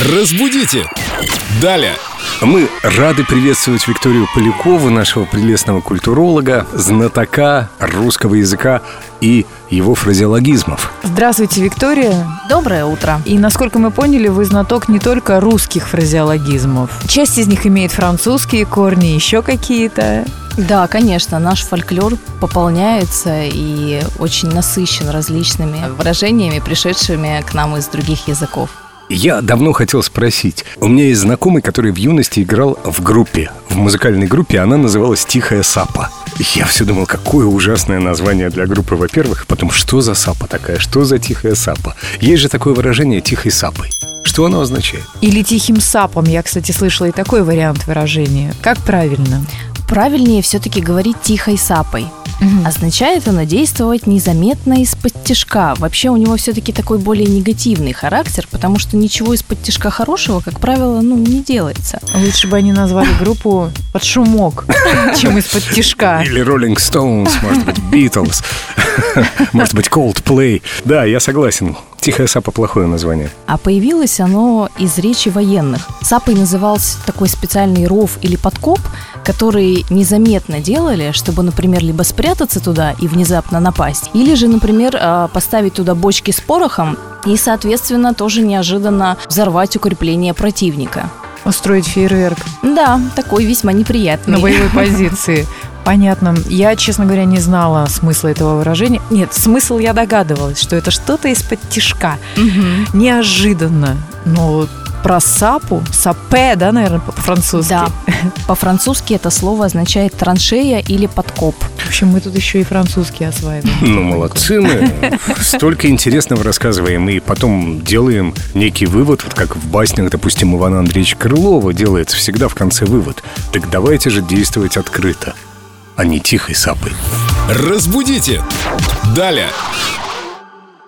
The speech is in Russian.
Разбудите! Далее! Мы рады приветствовать Викторию Полякову, нашего прелестного культуролога, знатока русского языка и его фразеологизмов. Здравствуйте, Виктория. Доброе утро. И насколько мы поняли, вы знаток не только русских фразеологизмов. Часть из них имеет французские корни, еще какие-то. Да, конечно, наш фольклор пополняется и очень насыщен различными выражениями, пришедшими к нам из других языков. Я давно хотел спросить. У меня есть знакомый, который в юности играл в группе. В музыкальной группе она называлась «Тихая сапа». Я все думал, какое ужасное название для группы, во-первых. Потом, что за сапа такая? Что за тихая сапа? Есть же такое выражение «тихой сапой». Что оно означает? Или тихим сапом. Я, кстати, слышала и такой вариант выражения. Как правильно? Правильнее все-таки говорить тихой сапой. Мгм. Означает оно действовать незаметно из-под тяжка. Вообще у него все-таки такой более негативный характер, потому что ничего из-под тяжка хорошего, как правило, ну, не делается. Лучше бы они назвали группу под шумок, чем из-под тишка. Или Rolling Stones, может быть, Beatles, может быть, Coldplay. Да, я согласен. Тихая сапа плохое название. А появилось оно из речи военных. Сапой назывался такой специальный ров или подкоп, который незаметно делали, чтобы, например, либо спрятаться туда и внезапно напасть, или же, например, а, поставить туда бочки с порохом и, соответственно, тоже неожиданно взорвать укрепление противника. Устроить фейерверк Да, такой весьма неприятный. на боевой позиции. Понятно. Я, честно говоря, не знала смысла этого выражения. Нет, смысл я догадывалась, что это что-то из-под тишка. Мгм. Неожиданно. Но про сапу, сапе, да, наверное, по-французски. Да. По-французски это слово означает траншея или подкоп. В общем, мы тут еще и французский осваиваем. Ну, молодцы мы. Столько интересного рассказываем и потом делаем некий вывод, вот как в баснях, допустим, Ивана Андреевича Крылова делается всегда в конце вывод. Так давайте же действовать открыто, а не тихой сапой. Разбудите! Далее!